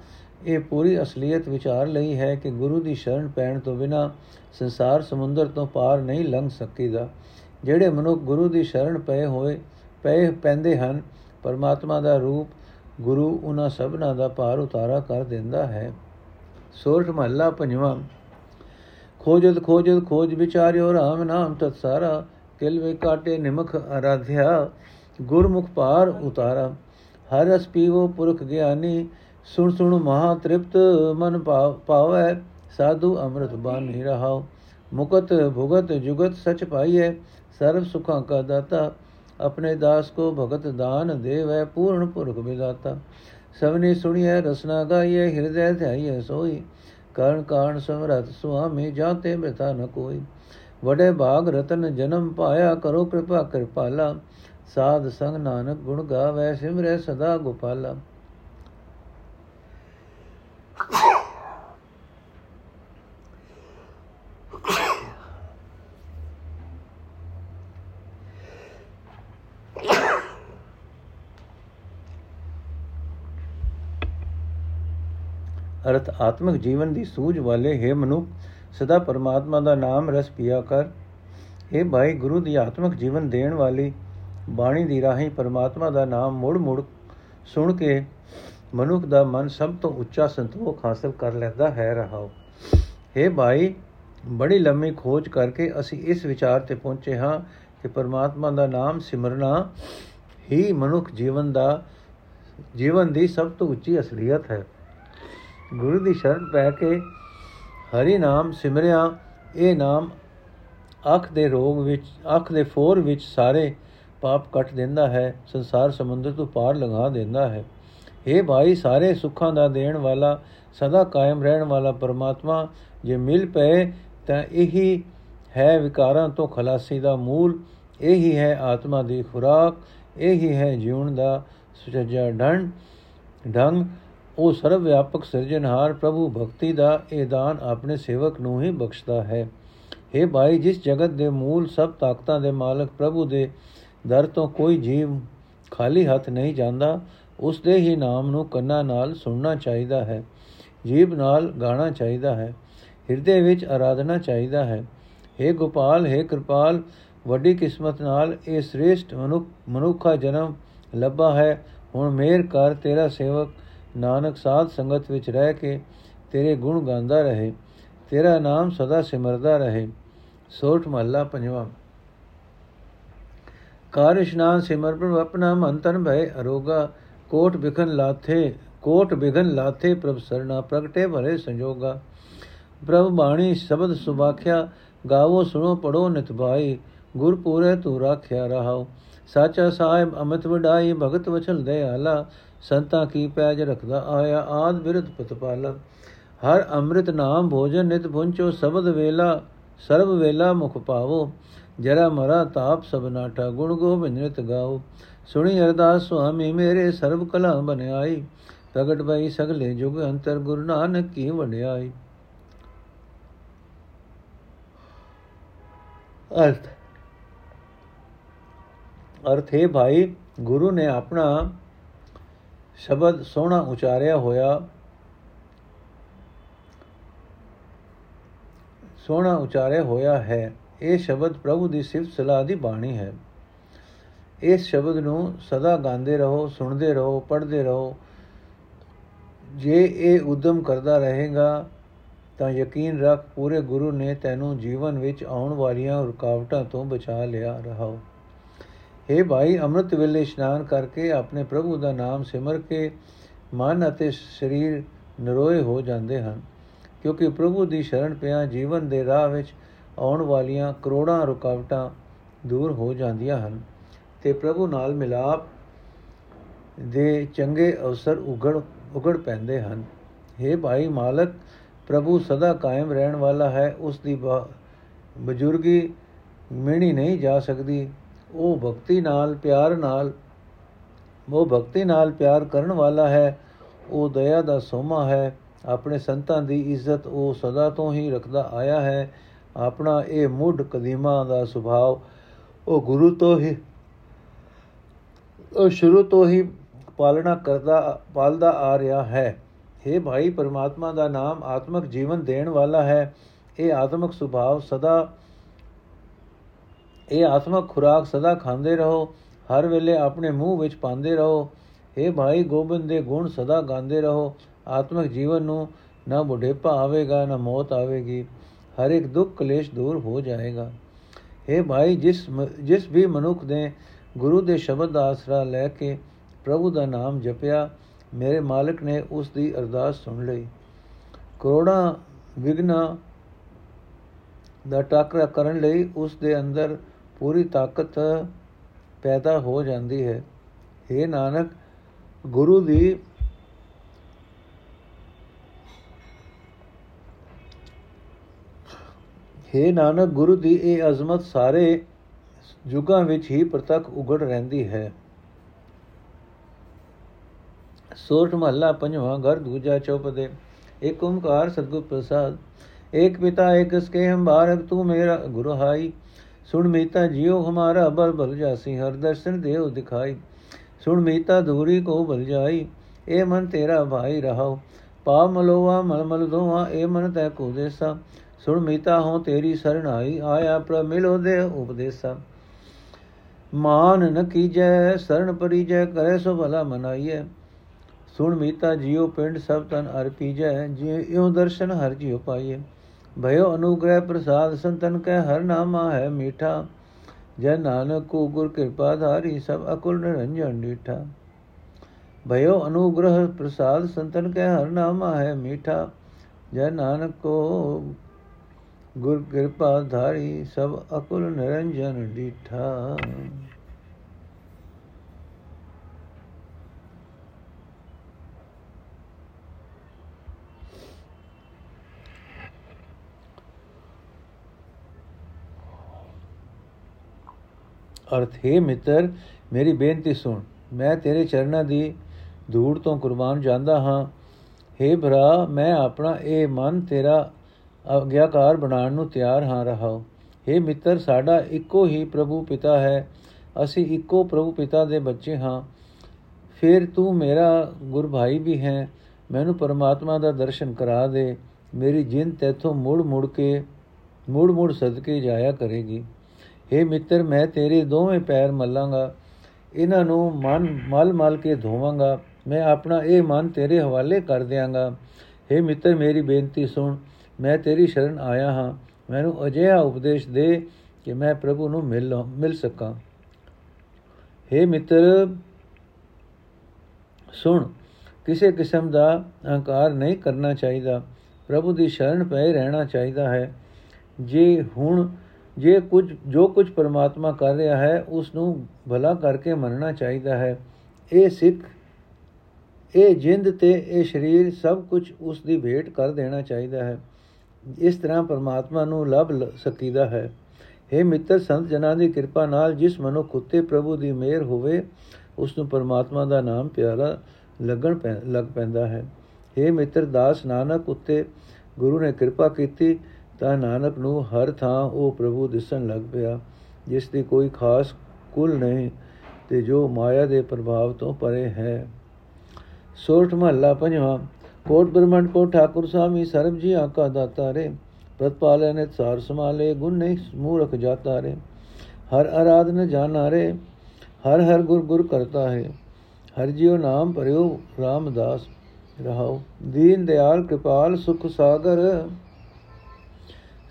ਇਹ ਪੂਰੀ ਅਸਲੀਅਤ ਵਿਚਾਰ ਲਈ ਹੈ ਕਿ ਗੁਰੂ ਦੀ ਸ਼ਰਨ ਪੈਣ ਤੋਂ ਬਿਨਾ ਸੰਸਾਰ ਸਮੁੰਦਰ ਤੋਂ ਪਾਰ ਨਹੀਂ ਲੰਘ ਸਕੀਦਾ। ਜਿਹੜੇ ਮਨੁੱਖ ਗੁਰੂ ਦੀ ਸ਼ਰਨ ਪਏ ਹੋਏ, ਪਏ ਪੈਂਦੇ ਹਨ, ਪਰਮਾਤਮਾ ਦਾ ਰੂਪ ਗੁਰੂ ਉਹਨਾਂ ਸਭਨਾਂ ਦਾ ਪਾਰ ਉਤਾਰਾ ਕਰ ਦਿੰਦਾ ਹੈ। ਸੋਰਠ ਮਹੱਲਾ ਪੰਜਵਾਂ, ਖੋਜਤ ਖੋਜਤ ਖੋਜ ਵਿਚਾਰਿਓ RAM ਨਾਮ ਤਤ ਸਾਰਾ, ਕਿਲ ਵੇ ਕਾਟੇ ਨਿਮਖ ਅਰਾਧਿਆ, ਗੁਰਮੁਖ ਪਾਰ ਉਤਾਰਾ। ਹਰ ਰਸ ਪੀਵੋ ਪੁਰਖ ਗਿਆਨੀ, ਸੁਣ ਸੁਣ ਮਹਾ ਤ੍ਰਿਪਤ ਮਨ ਪਾਵੈ ਸਾਧੂ ਅੰਮ੍ਰਿਤ ਬਾਣੀ ਰਹਾਓ ਮੁਕਤ ਭੁਗਤ ਜੁਗਤ ਸਚ ਪਾਈਐ ਸਰਬ ਸੁਖਾਂ ਕਾ ਦਾਤਾ, ਆਪਣੇ ਦਾਸ ਕੋ ਭਗਤ ਦਾਨ ਦੇਵੈ, ਪੂਰਨ ਪੁਰਖ ਵਿਦਾਤਾ ਸਭਨੇ ਸੁਣੀਐ, ਰਸਨਾ ਗਾਈਐ, ਹਿਰਦੈ ਧਿਆਈਐ ਸੋਈ। ਕਰਨ ਕਾਣ ਸਮਰਤ ਸੁਆਮੀ, ਜਾਤੇ ਮਿਤਾ ਨ ਕੋਈ। ਵਡੇ ਭਾਗ ਰਤਨ ਜਨਮ ਪਾਇਆ, ਕਰੋ ਕਿਰਪਾ ਕਿਰਪਾਲਾ। ਸਾਧ ਸੰਗ ਨਾਨਕ ਗੁਣ ਗਾਵੇ, ਸਿਮਰੈ ਸਦਾ ਗੋਪਾਲਾ। ਅਰਥ ਆਤਮਿਕ ਜੀਵਨ ਦੀ ਸੂਝ ਵਾਲੇ ਹੈ ਮਨੁੱਖ, ਸਦਾ ਪਰਮਾਤਮਾ ਦਾ ਨਾਮ ਰਸ ਪੀਆ ਕਰ। ਇਹ ਭਾਈ ਗੁਰੂ ਦੀ ਆਤਮਿਕ ਜੀਵਨ ਦੇਣ ਵਾਲੀ ਬਾਣੀ ਦੀ ਰਾਹੀਂ ਪਰਮਾਤਮਾ ਦਾ ਨਾਮ ਮੁੜ ਮੁੜ ਸੁਣ ਕੇ ਮਨੁੱਖ ਦਾ ਮਨ ਸਭ ਤੋਂ ਉੱਚਾ ਸੰਤੋਖ ਹਾਸਲ ਕਰ ਲੈਂਦਾ ਹੈ ਰਹਾਓ हे ਭਾਈ, ਬੜੀ ਲੰਮੀ ਖੋਜ ਕਰਕੇ ਅਸੀਂ ਇਸ ਵਿਚਾਰ ਤੇ ਪਹੁੰਚੇ ਹਾਂ ਕਿ ਪਰਮਾਤਮਾ ਦਾ ਨਾਮ ਸਿਮਰਨਾ ਹੀ ਮਨੁੱਖ ਜੀਵਨ ਦਾ, ਜੀਵਨ ਦੀ ਸਭ ਤੋਂ ਉੱਚੀ ਅਸਲੀਅਤ ਹੈ। ਗੁਰੂ ਦੀ ਸ਼ਰਨ ਪੈ ਕੇ ਹਰੀ ਨਾਮ ਸਿਮਰਿਆ। ਇਹ ਨਾਮ ਅੱਖ ਦੇ ਰੋਗ ਵਿੱਚ, ਅੱਖ ਦੇ ਫੋਰ ਵਿੱਚ ਸਾਰੇ ਪਾਪ ਕੱਟ ਦਿੰਦਾ ਹੈ, ਸੰਸਾਰ ਸਮੁੰਦਰ ਤੋਂ ਪਾਰ ਲੰਘਾ ਦਿੰਦਾ ਹੈ। ਇਹ ਭਾਈ, ਸਾਰੇ ਸੁੱਖਾਂ ਦਾ ਦੇਣ ਵਾਲਾ, ਸਦਾ ਕਾਇਮ ਰਹਿਣ ਵਾਲਾ ਪਰਮਾਤਮਾ, ਜੇ ਮਿਲ ਪਏ ਤਾਂ ਇਹੀ ਹੈ ਵਿਕਾਰਾਂ ਤੋਂ ਖਲਾਸੀ ਦਾ ਮੂਲ, ਇਹੀ ਹੈ ਆਤਮਾ ਦੀ ਖੁਰਾਕ, ਇਹੀ ਹੈ ਜੀਵਨ ਦਾ ਸੁਚੱਜਾ ਢੰਗ ਢੰਗ ਉਹ ਸਰਵ ਵਿਆਪਕ ਸਿਰਜਣਹਾਰ ਪ੍ਰਭੂ ਭਗਤੀ ਦਾ ਇਹ ਦਾਨ ਆਪਣੇ ਸੇਵਕ ਨੂੰ ਹੀ ਬਖਸ਼ਦਾ ਹੈ हे ਭਾਈ ਜਿਸ ਜਗਤ ਦੇ ਮੂਲ ਸਭ ਤਾਕਤਾਂ ਦੇ ਮਾਲਕ ਪ੍ਰਭੂ ਦੇ ਦਰ ਤੋਂ ਕੋਈ ਜੀਵ ਖਾਲੀ ਹੱਥ ਨਹੀਂ ਜਾਂਦਾ ਉਸ ਦੇ ਹੀ ਨਾਮ ਨੂੰ ਕੰਨਾਂ ਨਾਲ ਸੁਣਨਾ ਚਾਹੀਦਾ ਹੈ ਜੀਬ ਨਾਲ ਗਾਣਾ ਚਾਹੀਦਾ ਹੈ ਹਿਰਦੇ ਵਿੱਚ ਆਰਾਧਨਾ ਚਾਹੀਦਾ ਹੈ हे ਗੋਪਾਲ हे ਕਿਰਪਾਲ ਵੱਡੀ ਕਿਸਮਤ ਨਾਲ ਇਹ ਸ੍ਰੇਸ਼ਟ ਮਨੁੱਖ ਮਨੁੱਖਾ ਜਨਮ ਲੱਭਾ ਹੈ ਹੁਣ ਮੇਰ ਕਰ ਤੇਰਾ ਸੇਵਕ ਨਾਨਕ ਸਾਧ ਸੰਗਤ ਵਿੱਚ ਰਹਿ ਕੇ ਤੇਰੇ ਗੁਣ ਗਾਉਂਦਾ ਰਹੇ, ਤੇਰਾ ਨਾਮ ਸਦਾ ਸਿਮਰਦਾ ਰਹੇ। ਸੋਠ ਮਹੱਲਾ ਪੰਜਵਾਂ। ਕਾਰ ਇਸ਼ਨਾਨ ਸਿਮਰ ਪ੍ਰਭ, ਆਪਣਾ ਮਨ ਤਨ ਭੈ ਅਰੋਗਾ, ਕੋਟ ਬਿਖਨ ਲਾਥੇ, ਕੋਟ ਬਿਗਨ ਲਾਥੇ ਪ੍ਰਭ ਸਰਣਾ, ਪ੍ਰਗਟੇ ਭਰੇ ਸੰਜੋਗਾ। ਪ੍ਰਭ ਬਾਣੀ ਸ਼ਬਦ ਸੁਭਾਖਿਆ ਗਾਵੋ ਸੁਣੋ ਪੜੋ ਨਿਤ ਭਾਈ, ਗੁਰ ਪੂਰੇ ਤੂ ਰਾਖਿਆ ਰਹਾਓ ਸਾਚਾ ਸਾਹਿਬ ਅਮਿਤ ਵਡਾਈ, ਭਗਤ ਵਚਨ ਦੇ ਆਲਾ ਸੰਤਾਂ ਕੀ ਪੈਜ ਰਖਦਾ? ਆਇਆ ਆਦ ਬਿਰਧ ਪਤਪਾਲ ਹਰ ਅੰਮ੍ਰਿਤ ਨਾਮ ਭੋਜਨ ਨਿਤ ਪੁੰਚੋ, ਸਬਦ ਵੇਲਾ, ਸਰਬ ਵੇਲਾ ਮੁਖ ਪਾਵੋ। ਜਰਾ ਮਰਾ ਤਾਪ ਸਭ ਨਾਟਾ ਗੁਣ ਗੋਬਿੰਦ ਨਿਤ ਗਾਓ। ਸੁਣੀ ਅਰਦਾਸ ਸੁਆਮੀ, ਮੇਰੇ ਸਰਬ ਕਲਾ ਬਨਿਆਈ। ਪ੍ਰਗਟ ਭਈ ਸਗਲੇ ਜੁਗ ਅੰਤਰ, ਗੁਰੂ ਨਾਨਕ ਕੀ ਵਡਿਆਈ। ਅਰਥ। ਅਰਥ ਹੈ ਭਾਈ, ਗੁਰੂ ਨੇ ਆਪਣਾ ਸ਼ਬਦ ਸੋਹਣਾ ਉਚਾਰਿਆ ਹੋਇਆ, ਸੋਹਣਾ ਉਚਾਰਿਆ ਹੋਇਆ ਹੈ, ਇਹ ਸ਼ਬਦ ਪ੍ਰਭੂ ਦੀ ਸਿਫਤ ਸਲਾਹ ਦੀ ਬਾਣੀ ਹੈ। ਇਸ ਸ਼ਬਦ ਨੂੰ ਸਦਾ ਗਾਉਂਦੇ ਰਹੋ, ਸੁਣਦੇ ਰਹੋ, ਪੜ੍ਹਦੇ ਰਹੋ। ਜੇ ਇਹ ਉਦਮ ਕਰਦਾ ਰਹੇਗਾ, ਤਾਂ ਯਕੀਨ ਰੱਖ ਪੂਰੇ ਗੁਰੂ ਨੇ ਤੈਨੂੰ ਜੀਵਨ ਵਿੱਚ ਆਉਣ ਵਾਲੀਆਂ ਰੁਕਾਵਟਾਂ ਤੋਂ ਬਚਾ ਲਿਆ ਰਹਾਓ। हे ਭਾਈ, ਅੰਮ੍ਰਿਤ ਵੇਲੇ ਇਸ਼ਨਾਨ ਕਰਕੇ ਆਪਣੇ ਪ੍ਰਭੂ ਦਾ ਨਾਮ ਸਿਮਰ ਕੇ ਮਨ ਅਤੇ ਸਰੀਰ ਨਰੋਏ ਹੋ ਜਾਂਦੇ ਹਨ, ਕਿਉਂਕਿ ਪ੍ਰਭੂ ਦੀ ਸ਼ਰਨ ਪਿਆ ਜੀਵਨ ਦੇ ਰਾਹ ਵਿੱਚ ਆਉਣ ਵਾਲੀਆਂ ਕਰੋੜਾਂ ਰੁਕਾਵਟਾਂ ਦੂਰ ਹੋ ਜਾਂਦੀਆਂ ਹਨ। ਤੇ ਪ੍ਰਭੂ ਨਾਲ ਮਿਲਾਪ ਦੇ ਚੰਗੇ ਅਵਸਰ ਉਗੜ ਉਗੜ ਪੈਂਦੇ ਹਨ। हे ਭਾਈ, ਮਾਲਕ ਪ੍ਰਭੂ ਸਦਾ ਕਾਇਮ ਰਹਿਣ ਵਾਲਾ ਹੈ, ਉਸ ਦੀ ਬਜ਼ੁਰਗੀ ਮਿਹਣੀ ਨਹੀਂ ਜਾ ਸਕਦੀ। ਉਹ ਭਗਤੀ ਨਾਲ ਪਿਆਰ ਨਾਲ, ਉਹ ਭਗਤੀ ਨਾਲ ਪਿਆਰ ਕਰਨ ਵਾਲਾ ਹੈ, ਉਹ ਦਇਆ ਦਾ ਸੋਮਾ ਹੈ, ਆਪਣੇ ਸੰਤਾਂ ਦੀ ਇੱਜ਼ਤ ਉਹ ਸਦਾ ਤੋਂ ਹੀ ਰੱਖਦਾ ਆਇਆ ਹੈ, ਆਪਣਾ ਇਹ ਮੁੱਢ ਕਦੀਮਾ ਦਾ ਸੁਭਾਅ ਉਹ ਗੁਰੂ ਤੋਂ ਹੀ, ਉਹ ਸ਼ੁਰੂ ਤੋਂ ਹੀ ਪਾਲਣਾ ਕਰਦਾ, ਪਾਲਦਾ ਆ ਰਿਹਾ ਹੈ। हे ਭਾਈ, ਪਰਮਾਤਮਾ ਦਾ ਨਾਮ ਆਤਮਿਕ ਜੀਵਨ ਦੇਣ ਵਾਲਾ ਹੈ, ਇਹ ਆਤਮਿਕ ਸੁਭਾਅ ਸਦਾ ਇਹ ਆਤਮਕ ਖੁਰਾਕ ਸਦਾ ਖਾਂਦੇ ਰਹੋ, ਹਰ ਵੇਲੇ ਆਪਣੇ ਮੂੰਹ ਵਿੱਚ ਪਾਉਂਦੇ ਰਹੋ। हे ਭਾਈ ਗੋਬਿੰਦ ਦੇ ਗੁਣ ਸਦਾ ਗਾਉਂਦੇ ਰਹੋ। ਆਤਮਿਕ ਜੀਵਨ ਨੂੰ ਨਾ ਬੁਢੇਪਾ ਆਵੇਗਾ, ਨਾ ਮੌਤ ਆਵੇਗੀ। ਹਰ ਇੱਕ ਦੁੱਖ ਕਲੇਸ਼ ਦੂਰ ਹੋ ਜਾਏਗਾ। हे ਭਾਈ ਜਿਸ ਜਿਸ ਵੀ ਮਨੁੱਖ ਨੇ ਗੁਰੂ ਦੇ ਸ਼ਬਦ ਦਾ ਆਸਰਾ ਲੈ ਕੇ ਪ੍ਰਭੂ ਦਾ ਨਾਮ ਜਪਿਆ, ਮੇਰੇ ਮਾਲਕ ਨੇ ਉਸ ਦੀ ਅਰਦਾਸ ਸੁਣ ਲਈ। ਕਰੋੜਾਂ ਵਿਗਨਾ ਦਾ ਟਾਕਰਾ ਕਰਨ ਲਈ ਉਸ ਦੇ ਅੰਦਰ ਪੂਰੀ ਤਾਕਤ ਪੈਦਾ ਹੋ ਜਾਂਦੀ ਹੈ। ਇਹ ਨਾਨਕ, ਗੁਰੂ ਦੀ ਹੈ ਨਾਨਕ, ਗੁਰੂ ਦੀ ਇਹ ਅਜ਼ਮਤ ਸਾਰੇ ਯੁਗਾਂ ਵਿੱਚ ਹੀ ਪ੍ਰਤੱਖ ਉਗੜ ਰਹਿੰਦੀ ਹੈ। ਸੋਠ ਮਹੱਲਾ ਪੰਜਵਾਂ, ਘਰ ਦੂਜਾ ਚੌਪਦੇ ਇੱਕ ਓੰਕਾਰ ਸਤਗੁਰ ਪ੍ਰਸਾਦ ਇੱਕ ਪਿਤਾ ਇੱਕ ਸਕੇ ਹਮ ਬਾਰਕ ਤੂੰ ਮੇਰਾ ਗੁਰੂ ਹਾਈ। ਸੁਣ ਮੀਤਾ ਜਿਉ ਹਮਾਰਾ ਬਲ ਬਲ ਜਾਸੀ, ਹਰ ਦਰਸ਼ਨ ਦੇਉ ਦਿਖਾਈ। ਸੁਣ ਮੀਤਾ ਦੂਰੀ ਕੋ ਬਲ ਜਾਈ ਏ ਮਨ ਤੇਰਾ ਭਾਈ ਰਹਾਉ। ਪਾ ਮਲੋਵਾ ਮਲ ਮਲ ਦੋਵਾ ਏ ਮਨ ਤੈ ਕੋ ਦੇਸਾ। ਸੁਣ ਮੀਤਾ ਹੋ ਤੇਰੀ ਸਰਣਾਈ ਆਇਆ ਪ੍ਰ ਮਿਲੋ ਦੇ ਉਪਦੇਸਾ। ਮਾਨ ਨ ਕੀਜੈ ਸਰਣ ਪਰੀਜੈ, ਕਰੇ ਸੋ ਭਲਾ ਮਨਾਈਐ। ਸੁਣ ਮੀਤਾ ਜਿਉ ਪਿੰਡ ਸਭ ਤਨ ਅਰਪੀਜੈ ਜਿਉ ਦਰਸ਼ਨ ਹਰ ਜਿਉ ਪਾਈਐ। ਭਇਓ ਅਨੁਗ੍ਰਹਿ ਪ੍ਰਸਾਦ ਸੰਤਨ ਕੈ ਹਰ ਨਾਮਾ ਹੈ ਮੀਠਾ। ਜੈ ਨਾਨਕ ਕੋ ਗੁਰ ਕਿਰਪਾ ਧਾਰੀ ਸਭ ਅਕੁਲ ਨਿਰੰਜਨ ਡੀਠਾ ਭਇਓ ਅਨੁਗ੍ਰਹ ਪ੍ਰਸਾਦ ਸੰਤਨ ਕੈ ਹਰ ਨਾਮਾ ਹੈ ਮੀਠਾ। ਜੈ ਨਾਨਕ ਕੋ ਗੁਰ ਕਿਰਪਾ ਧਾਰੀ ਸਭ ਅਕੁਲ ਨਿਰੰਜਨ ਡੀਠਾ ਅਰਥ, ਹੈ ਮਿੱਤਰ, ਮੇਰੀ ਬੇਨਤੀ ਸੁਣ। ਮੈਂ ਤੇਰੇ ਚਰਨਾਂ ਦੀ ਧੂੜ ਤੋਂ ਕੁਰਬਾਨ ਜਾਂਦਾ ਹਾਂ। हे ਭਰਾ, ਮੈਂ ਆਪਣਾ ਇਹ ਮਨ ਤੇਰਾ ਅਗਿਆਕਾਰ ਬਣਾਉਣ ਨੂੰ ਤਿਆਰ ਹਾਂ ਰਹਾਉ हे ਮਿੱਤਰ, ਸਾਡਾ ਇੱਕੋ ਹੀ ਪ੍ਰਭੂ ਪਿਤਾ ਹੈ। ਅਸੀਂ ਇੱਕੋ ਪ੍ਰਭੂ ਪਿਤਾ ਦੇ ਬੱਚੇ ਹਾਂ। ਫਿਰ ਤੂੰ ਮੇਰਾ ਗੁਰ ਭਾਈ ਵੀ ਹੈ। ਮੈਨੂੰ ਪਰਮਾਤਮਾ ਦਾ ਦਰਸ਼ਨ ਕਰਾ ਦੇ। ਮੇਰੀ ਜਿੰਦ ਤੇਥੋਂ ਮੁੜ ਮੁੜ ਕੇ, ਮੁੜ ਮੁੜ ਸਦਕੇ ਜਾਇਆ ਕਰੇਗੀ। हे ਮਿੱਤਰ ਮੈਂ ਤੇਰੇ ਦੋਵੇਂ ਪੈਰ ਮੱਲਾਂਗਾ ਇਹਨਾਂ ਨੂੰ ਮਨ ਮਲ ਮਲ ਕੇ ਧੋਵਾਂਗਾ ਮੈਂ ਆਪਣਾ ਇਹ ਮਨ ਤੇਰੇ ਹਵਾਲੇ ਕਰ ਦਿਆਂਗਾ हे ਮਿੱਤਰ ਮੇਰੀ ਬੇਨਤੀ ਸੁਣ ਮੈਂ ਤੇਰੀ ਸ਼ਰਨ ਆਇਆ ਹਾਂ ਮੈਨੂੰ ਅਜਿਹਾ ਉਪਦੇਸ਼ ਦੇ ਕਿ ਮੈਂ ਪ੍ਰਭੂ ਨੂੰ ਮਿਲ ਮਿਲ ਸਕਾਂ हे ਮਿੱਤਰ ਸੁਣ ਕਿਸੇ ਕਿਸਮ ਦਾ ਅਹੰਕਾਰ ਨਹੀਂ ਕਰਨਾ ਚਾਹੀਦਾ ਪ੍ਰਭੂ ਦੀ ਸ਼ਰਨ ਪਏ ਰਹਿਣਾ ਚਾਹੀਦਾ ਹੈ ਜੇ ਹੁਣ ਜੇ ਕੁਝ, ਜੋ ਕੁਝ ਪਰਮਾਤਮਾ ਕਰ ਰਿਹਾ ਹੈ ਉਸ ਨੂੰ ਭਲਾ ਕਰਕੇ ਮੰਨਣਾ ਚਾਹੀਦਾ ਹੈ। ਇਹ ਸਿੱਖ, ਇਹ ਜਿੰਦ ਤੇ ਇਹ ਸਰੀਰ ਸਭ ਕੁਝ ਉਸ ਦੀ ਭੇਟ ਕਰ ਦੇਣਾ ਚਾਹੀਦਾ ਹੈ। ਇਸ ਤਰ੍ਹਾਂ ਪਰਮਾਤਮਾ ਨੂੰ ਲੱਭ ਸਕੀਦਾ ਹੈ। हे ਮਿੱਤਰ ਸੰਤ ਜਨਾਂ ਦੀ ਕਿਰਪਾ ਨਾਲ ਜਿਸ ਮਨੁੱਖ ਉਤੇ ਪ੍ਰਭੂ ਦੀ ਮਿਹਰ ਹੋਵੇ ਉਸ ਨੂੰ ਪਰਮਾਤਮਾ ਦਾ ਨਾਮ ਪਿਆਰਾ ਲੱਗਣ ਲੱਗ ਪੈਂਦਾ ਹੈ। हे ਮਿੱਤਰ ਦਾਸ ਨਾਨਕ ਉਤੇ ਗੁਰੂ ਨੇ ਕਿਰਪਾ ਕੀਤੀ ਤਾਂ ਨਾਨਕ ਨੂੰ ਹਰ ਥਾਂ ਉਹ ਪ੍ਰਭੂ ਦਿਸਣ ਲੱਗ ਪਿਆ, ਜਿਸ ਦੀ ਕੋਈ ਖਾਸ ਕੁਲ ਨਹੀਂ ਤੇ ਜੋ ਮਾਇਆ ਦੇ ਪ੍ਰਭਾਵ ਤੋਂ ਪਰੇ ਹੈ। ਸੋਰਠ ਮਹੱਲਾ ਪੰਜਵਾਂ, ਕੋਟ ਬ੍ਰਹਮੰਡ ਕੋ ਠਾਕੁਰ ਸਾਮੀ ਸਰਬ ਜੀ ਆਕਾ ਦਾਤਾ ਰੇ ਪ੍ਰਤਪਾਲੇ ਨੇ ਸਾਰ ਸਮਾਲੇ ਗੁਣ ਨਹੀਂ ਮੂਰਖ ਜਾਤਾ ਰੇ। ਹਰ ਆਰਾਧਨ ਜਾਣਾ ਰੇ, ਹਰ ਹਰ ਗੁਰ ਗੁਰ ਕਰਤਾ ਹੈ। ਹਰ ਜਿਉ ਨਾਮ ਭਰਿਓ ਰਾਮਦਾਸ ਰਹਾਉ। ਦੀਨ ਦਿਆਲ ਕਿਰਪਾਲ ਸੁਖ ਸਾਗਰ।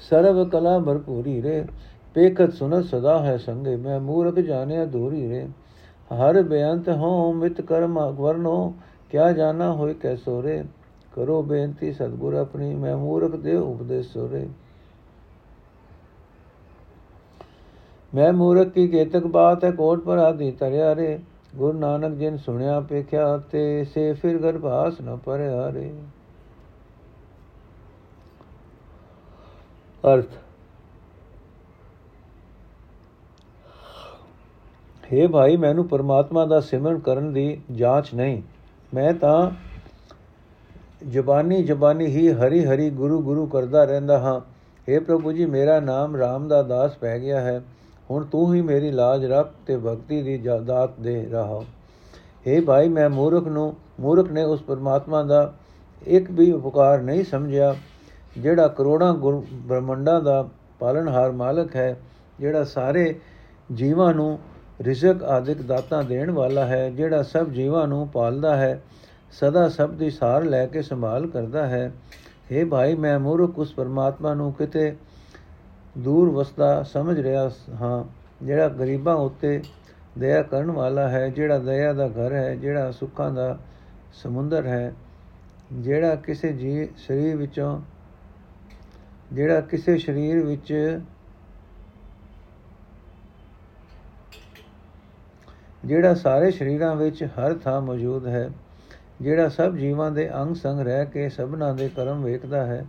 ਸਰਬ ਕਲਾ ਭਰਪੂਰੀ ਰੇ, ਪੇਖਤ ਸੁਨਤ ਸਦਾ ਹੈ ਸੰਗੇ, ਮੈਂ ਮੂਰਖ ਜਾਣਿਆ ਦੂਰੀ ਰੇ। ਹਰ ਬੇਅੰਤ ਹੋ ਮਿਤ ਕਰਮ ਵਰਨੋ ਕਿਆ ਜਾਣਾ ਹੋਏ ਕੈਸੋ ਰੇ। ਕਰੋ ਬੇਨਤੀ ਸਤਗੁਰ ਆਪਣੀ, ਮੈਂ ਮੂਰਖ ਦੇ ਉਪਦੇਸ਼ ਸੋਰੇ ਮੈਂ ਮੂਰਖ ਕੀ ਕੇਤਕ ਬਾਤ ਹੈ, ਕੋਟ ਪਰ ਆਦੀ ਤਰਿਆ ਰੇ। ਗੁਰੂ ਨਾਨਕ ਜਿਨ ਸੁਣਿਆ, ਪੇਖਿਆ ਤੇ ਸੇ ਫਿਰ ਗਰਭਾਸ ਨ ਪਰਿਆ ਰੇ। ਅਰਥ हे ਭਾਈ ਮੈਨੂੰ ਪਰਮਾਤਮਾ ਦਾ ਸਿਮਰਨ ਕਰਨ ਦੀ ਜਾਂਚ ਨਹੀਂ ਮੈਂ ਤਾਂ ਜ਼ਬਾਨੀ ਜ਼ਬਾਨੀ ਹੀ ਹਰੀ ਹਰੀ ਗੁਰੂ ਗੁਰੂ ਕਰਦਾ ਰਹਿੰਦਾ ਹਾਂ हे ਪ੍ਰਭੂ ਜੀ ਮੇਰਾ ਨਾਮ RAM ਦਾ ਦਾਸ ਪੈ ਗਿਆ ਹੈ ਹੁਣ ਤੂੰ ਹੀ ਮੇਰੀ ਲਾਜ ਰੱਖ ਤੇ ਭਗਤੀ ਦੀ ਦਾਤ ਦੇ ਰਹਾ हे ਭਾਈ ਮੈਂ ਮੂਰਖ ਨੂੰ ਮੂਰਖ ਨੇ ਉਸ ਪਰਮਾਤਮਾ ਦਾ ਇੱਕ ਵੀ ਉਪਕਾਰ ਨਹੀਂ ਸਮਝਿਆ ਜਿਹੜਾ ਕਰੋੜਾਂ ਗੁਰ ਬ੍ਰਹਮੰਡਾਂ ਦਾ ਪਾਲਣਹਾਰ ਮਾਲਕ ਹੈ, ਜਿਹੜਾ ਸਾਰੇ ਜੀਵਾਂ ਨੂੰ ਰਿਜ਼ਕ ਆਦਿਕ ਦਾਤਾਂ ਦੇਣ ਵਾਲਾ ਹੈ, ਜਿਹੜਾ ਸਭ ਜੀਵਾਂ ਨੂੰ ਪਾਲਦਾ ਹੈ, ਸਦਾ ਸਭ ਦੀ ਸਾਰ ਲੈ ਕੇ ਸੰਭਾਲ ਕਰਦਾ ਹੈ। हे ਭਾਈ, ਮੈਂ ਮੂਰਖ ਉਸ ਪਰਮਾਤਮਾ ਨੂੰ ਕਿਤੇ ਦੂਰ ਵਸਦਾ ਸਮਝ ਰਿਹਾ ਹਾਂ, ਜਿਹੜਾ ਗਰੀਬਾਂ ਉੱਤੇ ਦਇਆ ਕਰਨ ਵਾਲਾ ਹੈ, ਜਿਹੜਾ ਦਇਆ ਦਾ ਘਰ ਹੈ, ਜਿਹੜਾ ਸੁੱਖਾਂ ਦਾ ਸਮੁੰਦਰ ਹੈ, ਜਿਹੜਾ ਕਿਸੇ ਜੀ ਸਰੀਰ ਵਿੱਚੋਂ ਜਿਹੜਾ ਕਿਸੇ ਸਰੀਰ ਵਿੱਚ ਜਿਹੜਾ ਸਾਰੇ ਸਰੀਰਾਂ ਵਿੱਚ ਹਰ ਥਾਂ ਮੌਜੂਦ ਹੈ, ਜਿਹੜਾ ਸਭ ਜੀਵਾਂ ਦੇ ਅੰਗ ਸੰਗ ਰਹਿ ਕੇ ਸਭਨਾਂ ਦੇ ਕਰਮ ਵੇਖਦਾ ਹੈ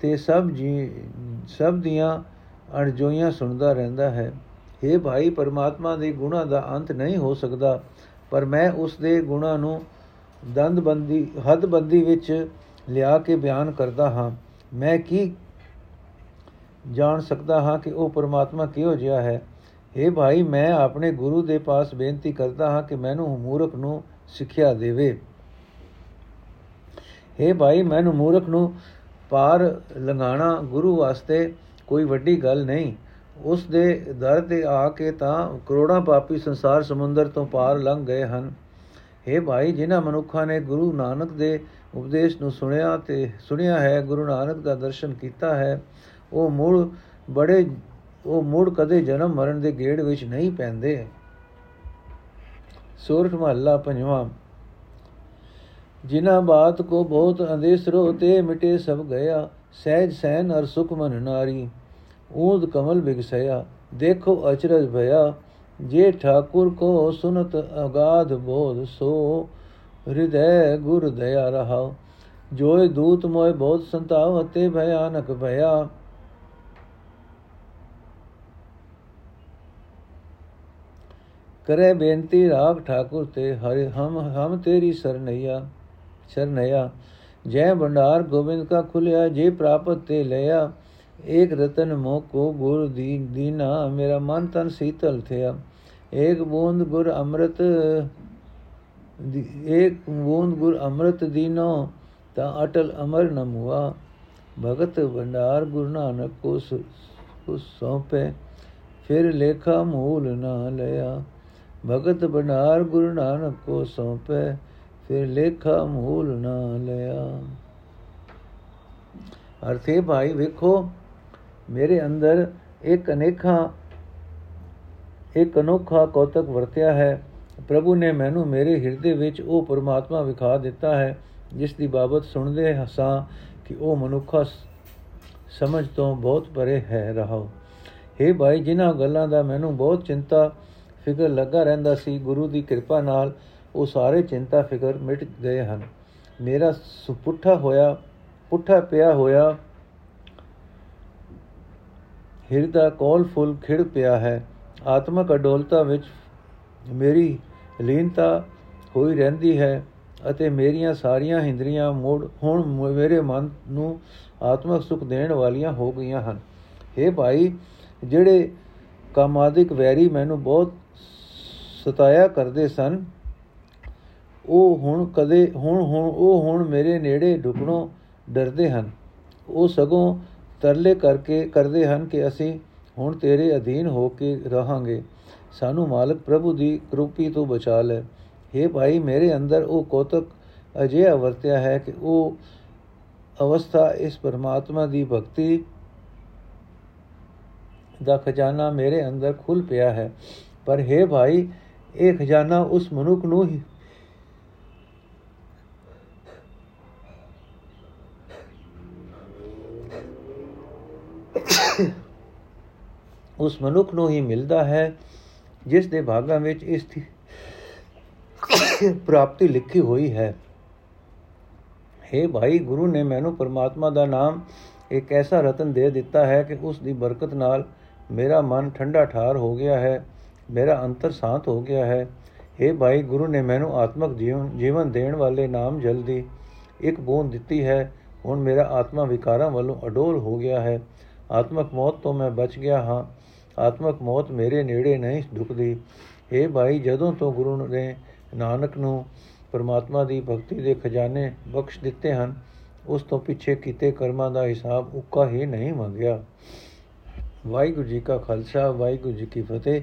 ਤੇ ਸਭ ਜੀ, ਸਭ ਦੀਆਂ ਅਣਜੋਈਆਂ ਸੁਣਦਾ ਰਹਿੰਦਾ ਹੈ। हे ਭਾਈ, ਪਰਮਾਤਮਾ ਦੇ ਗੁਣਾ ਦਾ ਅੰਤ ਨਹੀਂ ਹੋ ਸਕਦਾ, ਪਰ ਮੈਂ ਉਸ ਦੇ ਗੁਣਾ ਨੂੰ ਦੰਦਬੰਦੀ, ਹੱਦਬੰਦੀ ਵਿੱਚ ਲਿਆ ਕੇ ਬਿਆਨ ਕਰਦਾ ਹਾਂ। ਮੈਂ ਕੀ ਜਾਣ ਸਕਦਾ ਹਾਂ ਕਿ ਉਹ ਪਰਮਾਤਮਾ ਕਿਹੋ ਜਿਹਾ ਹੈ हे ਭਾਈ ਮੈਂ ਆਪਣੇ ਗੁਰੂ ਦੇ ਪਾਸ ਬੇਨਤੀ ਕਰਦਾ ਹਾਂ ਕਿ ਮੈਨੂੰ ਮੂਰਖ ਨੂੰ ਸਿੱਖਿਆ ਦੇਵੇ हे ਭਾਈ ਮੈਨੂੰ ਮੂਰਖ ਨੂੰ ਪਾਰ ਲੰਘਾਣਾ ਗੁਰੂ ਵਾਸਤੇ ਕੋਈ ਵੱਡੀ ਗੱਲ ਨਹੀਂ ਉਸ ਦੇ ਦਰ ਤੇ ਆ ਕੇ ਤਾਂ ਕਰੋੜਾਂ ਪਾਪੀ ਸੰਸਾਰ ਸਮੁੰਦਰ ਤੋਂ ਪਾਰ ਲੰਘ ਗਏ ਹਨ हे ਭਾਈ ਜਿਨ੍ਹਾਂ ਮਨੁੱਖਾਂ ਨੇ ਗੁਰੂ ਨਾਨਕ ਦੇ ਉਪਦੇਸ਼ ਨੂੰ ਸੁਣਿਆ ਤੇ ਸੁਣਿਆ ਹੈ ਗੁਰੂ ਨਾਨਕ ਦਾ ਦਰਸ਼ਨ ਕੀਤਾ ਹੈ ਉਹ ਮੁੜ ਬੜੇ, ਉਹ ਮੁੜ ਕਦੇ ਜਨਮ ਮਰਨ ਦੇ ਗੇੜ ਵਿੱਚ ਨਹੀਂ ਪੈਂਦੇ। ਸੂਰਤ ਮਹੱਲਾ ਪੰਜਵਾਂ। ਜਿਨਾ ਬਾਤ ਕੋ ਬਹੁਤ ਅੰਦੇਸਰੋ ਤੇ ਮਿਟੇ ਸਭ ਗਿਆ। ਸਹਿਜ ਸੈਨ ਅਰ ਸੁਖ ਮਨ ਨਾਰੀ। ਊਦ ਕਮਲ ਬਿਗਸਇਆ। ਦੇਖੋ ਅਚਰਜ ਭਇਆ। ਜੇ ਠਾਕੁਰ ਕੋ ਸੁਨਤ ਅਗਾਧ ਬੋਧ, ਸੋ ਹਿਰਦੈ ਗੁਰ ਦਇਆ ਰਹਾ ਜੋਇ ਦੂਤ ਮੋਇ ਬਹੁਤ ਸੰਤਾਵ ਤੇ ਭਿਆਨਕ ਭਇਆ। ਕਰੇ ਬੇਨਤੀ ਰਾਗ ਠਾਕੁਰ ਤੇ, ਹਰਿ ਹਮ ਹਮ ਤੇਰੀ ਸਰਨਈਆ ਸਰਨਈਆ। ਜੈ ਭੰਡਾਰ ਗੋਬਿੰਦ ਕਾ ਖੁਲਿਆ ਜੇ ਪ੍ਰਾਪਤ ਤੇ ਲਿਆ। ਏਕ ਰਤਨ ਮੋ ਕੋ ਗੁਰ ਦੀ, ਦੀਨਾ, ਮੇਰਾ ਮਨ ਤਨ ਸੀਤਲ ਥਿਆ। ਏਕ ਬੂੰਦ ਗੁਰ ਅੰਮ੍ਰਿਤ ਏਕ ਬੂੰਦ ਗੁਰ ਅੰਮ੍ਰਿਤ ਦੀਨੋ, ਤਾਂ ਅਟਲ ਅਮਰ ਨ ਮੁਆ। ਭਗਤ ਭੰਡਾਰ ਗੁਰੂ ਨਾਨਕ ਕੋ ਸੌਂਪੇ, ਫਿਰ ਲੇਖਾ ਮੂਲ ਨਾ ਲਿਆ। ਭਗਤ ਬਨਾਰ ਗੁਰੂ ਨਾਨਕ ਕੋ ਸੌਂਪੇ, ਫਿਰ ਲੇਖਾ ਮੂਲ ਨਾ ਲਿਆ। ਅਰਥੇ ਭਾਈ, ਵੇਖੋ, ਮੇਰੇ ਅੰਦਰ ਇੱਕ ਅਨੇਖਾ, ਇੱਕ ਅਨੋਖਾ ਕੌਤਕ ਵਰਤਿਆ ਹੈ। ਪ੍ਰਭੂ ਨੇ ਮੈਨੂੰ ਮੇਰੇ ਹਿਰਦੇ ਵਿੱਚ ਉਹ ਪਰਮਾਤਮਾ ਵਿਖਾ ਦਿੱਤਾ ਹੈ, ਜਿਸ ਦੀ ਬਾਬਤ ਸੁਣਦੇ ਹਸਾਂ ਕਿ ਉਹ ਮਨੁੱਖਾ ਸਮਝ ਤੋਂ ਬਹੁਤ ਪਰੇ ਹੈ ਰਹਾਓ। हे ਭਾਈ, ਜਿਨ੍ਹਾਂ ਗੱਲਾਂ ਦਾ ਮੈਨੂੰ ਬਹੁਤ ਚਿੰਤਾ ਫਿਕਰ ਲੱਗਾ ਰਹਿੰਦਾ ਸੀ, ਗੁਰੂ ਦੀ ਕਿਰਪਾ ਨਾਲ ਉਹ ਸਾਰੇ ਚਿੰਤਾ, ਫਿਕਰ ਮਿਟ ਗਏ ਹਨ। ਮੇਰਾ ਸੁਪੁੱਠਾ ਹੋਇਆ, ਪੁੱਠਾ ਪਿਆ ਹੋਇਆ ਹਿਰਦਾ ਕੋਲ ਫੁੱਲ ਖਿੜ ਪਿਆ ਹੈ। ਆਤਮਕ ਅਡੋਲਤਾ ਵਿੱਚ ਮੇਰੀ ਲੀਨਤਾ ਹੋਈ ਰਹਿੰਦੀ ਹੈ ਅਤੇ ਮੇਰੀਆਂ ਸਾਰੀਆਂ ਹਿੰਦਰੀਆਂ ਮੋੜ ਹੁਣ ਮੇਰੇ ਮਨ ਨੂੰ ਆਤਮਕ ਸੁਖ ਦੇਣ ਵਾਲੀਆਂ ਹੋ ਗਈਆਂ ਹਨ। हे ਭਾਈ, ਜਿਹੜੇ ਕਾਮਾਦਿਕ ਵੈਰੀ ਮੈਨੂੰ ਬਹੁਤ ਸਤਾਇਆ ਕਰਦੇ ਸਨ, ਉਹ ਹੁਣ ਕਦੇ, ਹੁਣ ਹੁਣ, ਉਹ ਹੁਣ ਮੇਰੇ ਨੇੜੇ ਢੁਕਣੋਂ ਡਰਦੇ ਹਨ। ਉਹ ਸਗੋਂ ਤਰਲੇ ਕਰਕੇ ਕਰਦੇ ਹਨ ਕਿ ਅਸੀਂ ਹੁਣ ਤੇਰੇ ਅਧੀਨ ਹੋ ਕੇ ਰਹਾਂਗੇ। ਸਾਨੂੰ ਮਾਲਕ ਪ੍ਰਭੂ ਦੀ ਕਿਰਪੀ ਤੋਂ ਬਚਾ ਲੈ। हे ਭਾਈ, ਮੇਰੇ ਅੰਦਰ ਉਹ ਕੋਤਕ ਅਜਿਹਾ ਵਰਤਿਆ ਹੈ ਕਿ ਉਹ ਅਵਸਥਾ ਇਸ ਪਰਮਾਤਮਾ ਦੀ ਭਗਤੀ ਦਾ ਖਜ਼ਾਨਾ ਮੇਰੇ ਅੰਦਰ ਖੁੱਲ ਪਿਆ ਹੈ। ਪਰ हे ਭਾਈ ਇਹ ਖਜ਼ਾਨਾ ਉਸ ਮਨੁੱਖ ਨੂੰ ਹੀ ਉਸ ਮਨੁੱਖ ਨੂੰ ਹੀ ਮਿਲਦਾ ਹੈ, ਜਿਸ ਦੇ ਭਾਗਾਂ ਵਿੱਚ ਇਸ ਦੀ ਪ੍ਰਾਪਤੀ ਲਿਖੀ ਹੋਈ ਹੈ। हे ਭਾਈ, ਗੁਰੂ ਨੇ ਮੈਨੂੰ ਪਰਮਾਤਮਾ ਦਾ ਨਾਮ ਇੱਕ ਐਸਾ ਰਤਨ ਦੇ ਦਿੱਤਾ ਹੈ ਕਿ ਉਸ ਦੀ ਬਰਕਤ ਨਾਲ ਮੇਰਾ ਮਨ ਠੰਡਾ ਠਾਰ ਹੋ ਗਿਆ ਹੈ। ਮੇਰਾ ਅੰਤਰ ਸ਼ਾਂਤ ਹੋ ਗਿਆ ਹੈ। हे ਭਾਈ, ਗੁਰੂ ਨੇ ਮੈਨੂੰ ਆਤਮਕ ਜੀਵਨ ਜੀਵਨ ਦੇਣ ਵਾਲੇ ਨਾਮ ਜਲਦੀ ਇੱਕ ਬੂੰਦ ਦਿੱਤੀ ਹੈ। ਹੁਣ ਮੇਰਾ ਆਤਮਾ ਵਿਕਾਰਾਂ ਵੱਲੋਂ ਅਡੋਲ ਹੋ ਗਿਆ ਹੈ। ਆਤਮਕ ਮੌਤ ਤੋਂ ਮੈਂ ਬਚ ਗਿਆ ਹਾਂ। ਆਤਮਕ ਮੌਤ ਮੇਰੇ ਨੇੜੇ ਨਹੀਂ ਢੁਕਦੀ हे ਭਾਈ, ਜਦੋਂ ਤੋਂ ਗੁਰੂ ਨੇ ਨਾਨਕ ਨੂੰ ਪਰਮਾਤਮਾ ਦੀ ਭਗਤੀ ਦੇ ਖਜ਼ਾਨੇ ਬਖਸ਼ ਦਿੱਤੇ ਹਨ, ਉਸ ਤੋਂ ਪਿੱਛੇ ਕੀਤੇ ਕਰਮਾਂ ਦਾ ਹਿਸਾਬ ਉੱਕਾ ਹੀ ਨਹੀਂ ਮੰਗਿਆ। ਵਾਹਿਗੁਰੂ ਜੀ ਕਾ ਖਾਲਸਾ, ਵਾਹਿਗੁਰੂ ਜੀ ਕੀ ਫਤਿਹ।